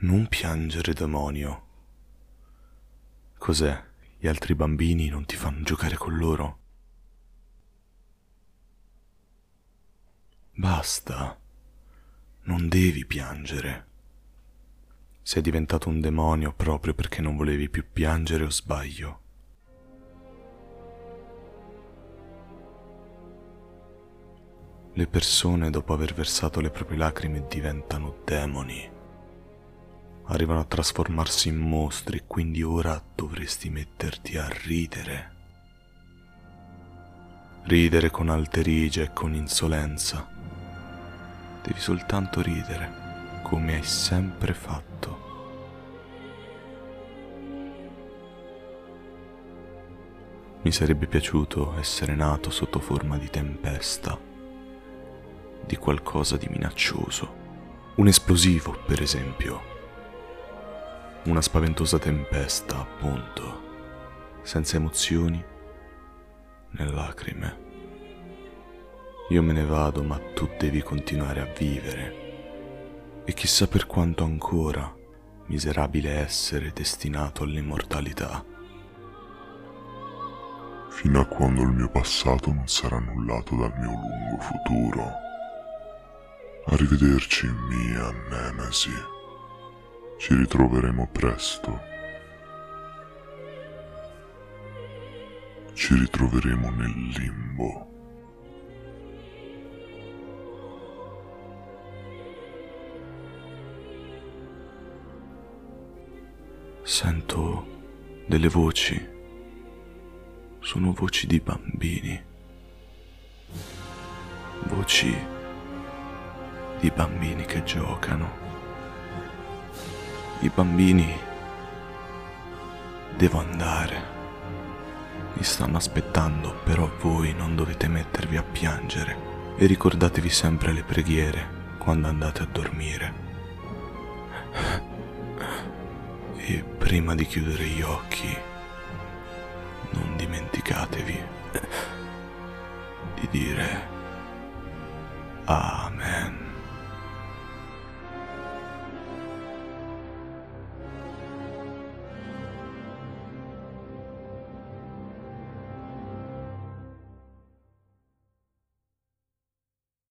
Non piangere, demonio. Cos'è? Gli altri bambini non ti fanno giocare con loro? Basta. Non devi piangere. Sei diventato un demonio proprio perché non volevi più piangere o sbaglio? Le persone dopo aver versato le proprie lacrime diventano demoni. Arrivano a trasformarsi in mostri, quindi ora dovresti metterti a ridere. Ridere con alterigia e con insolenza. Devi soltanto ridere, come hai sempre fatto. Mi sarebbe piaciuto essere nato sotto forma di tempesta di qualcosa di minaccioso. Un esplosivo, per esempio. Una spaventosa tempesta, appunto, senza emozioni né lacrime. Io me ne vado, ma tu devi continuare a vivere. E chissà per quanto ancora, miserabile essere destinato all'immortalità. Fino a quando il mio passato non sarà annullato dal mio lungo futuro. Arrivederci, mia Nemesi. Ci ritroveremo presto. Ci ritroveremo nel limbo. Sento delle voci. Sono voci di bambini. Voci di bambini che giocano. I bambini devo andare. Mi stanno aspettando, però voi non dovete mettervi a piangere e ricordatevi sempre le preghiere quando andate a dormire. E prima di chiudere gli occhi, non dimenticatevi di dire Amen.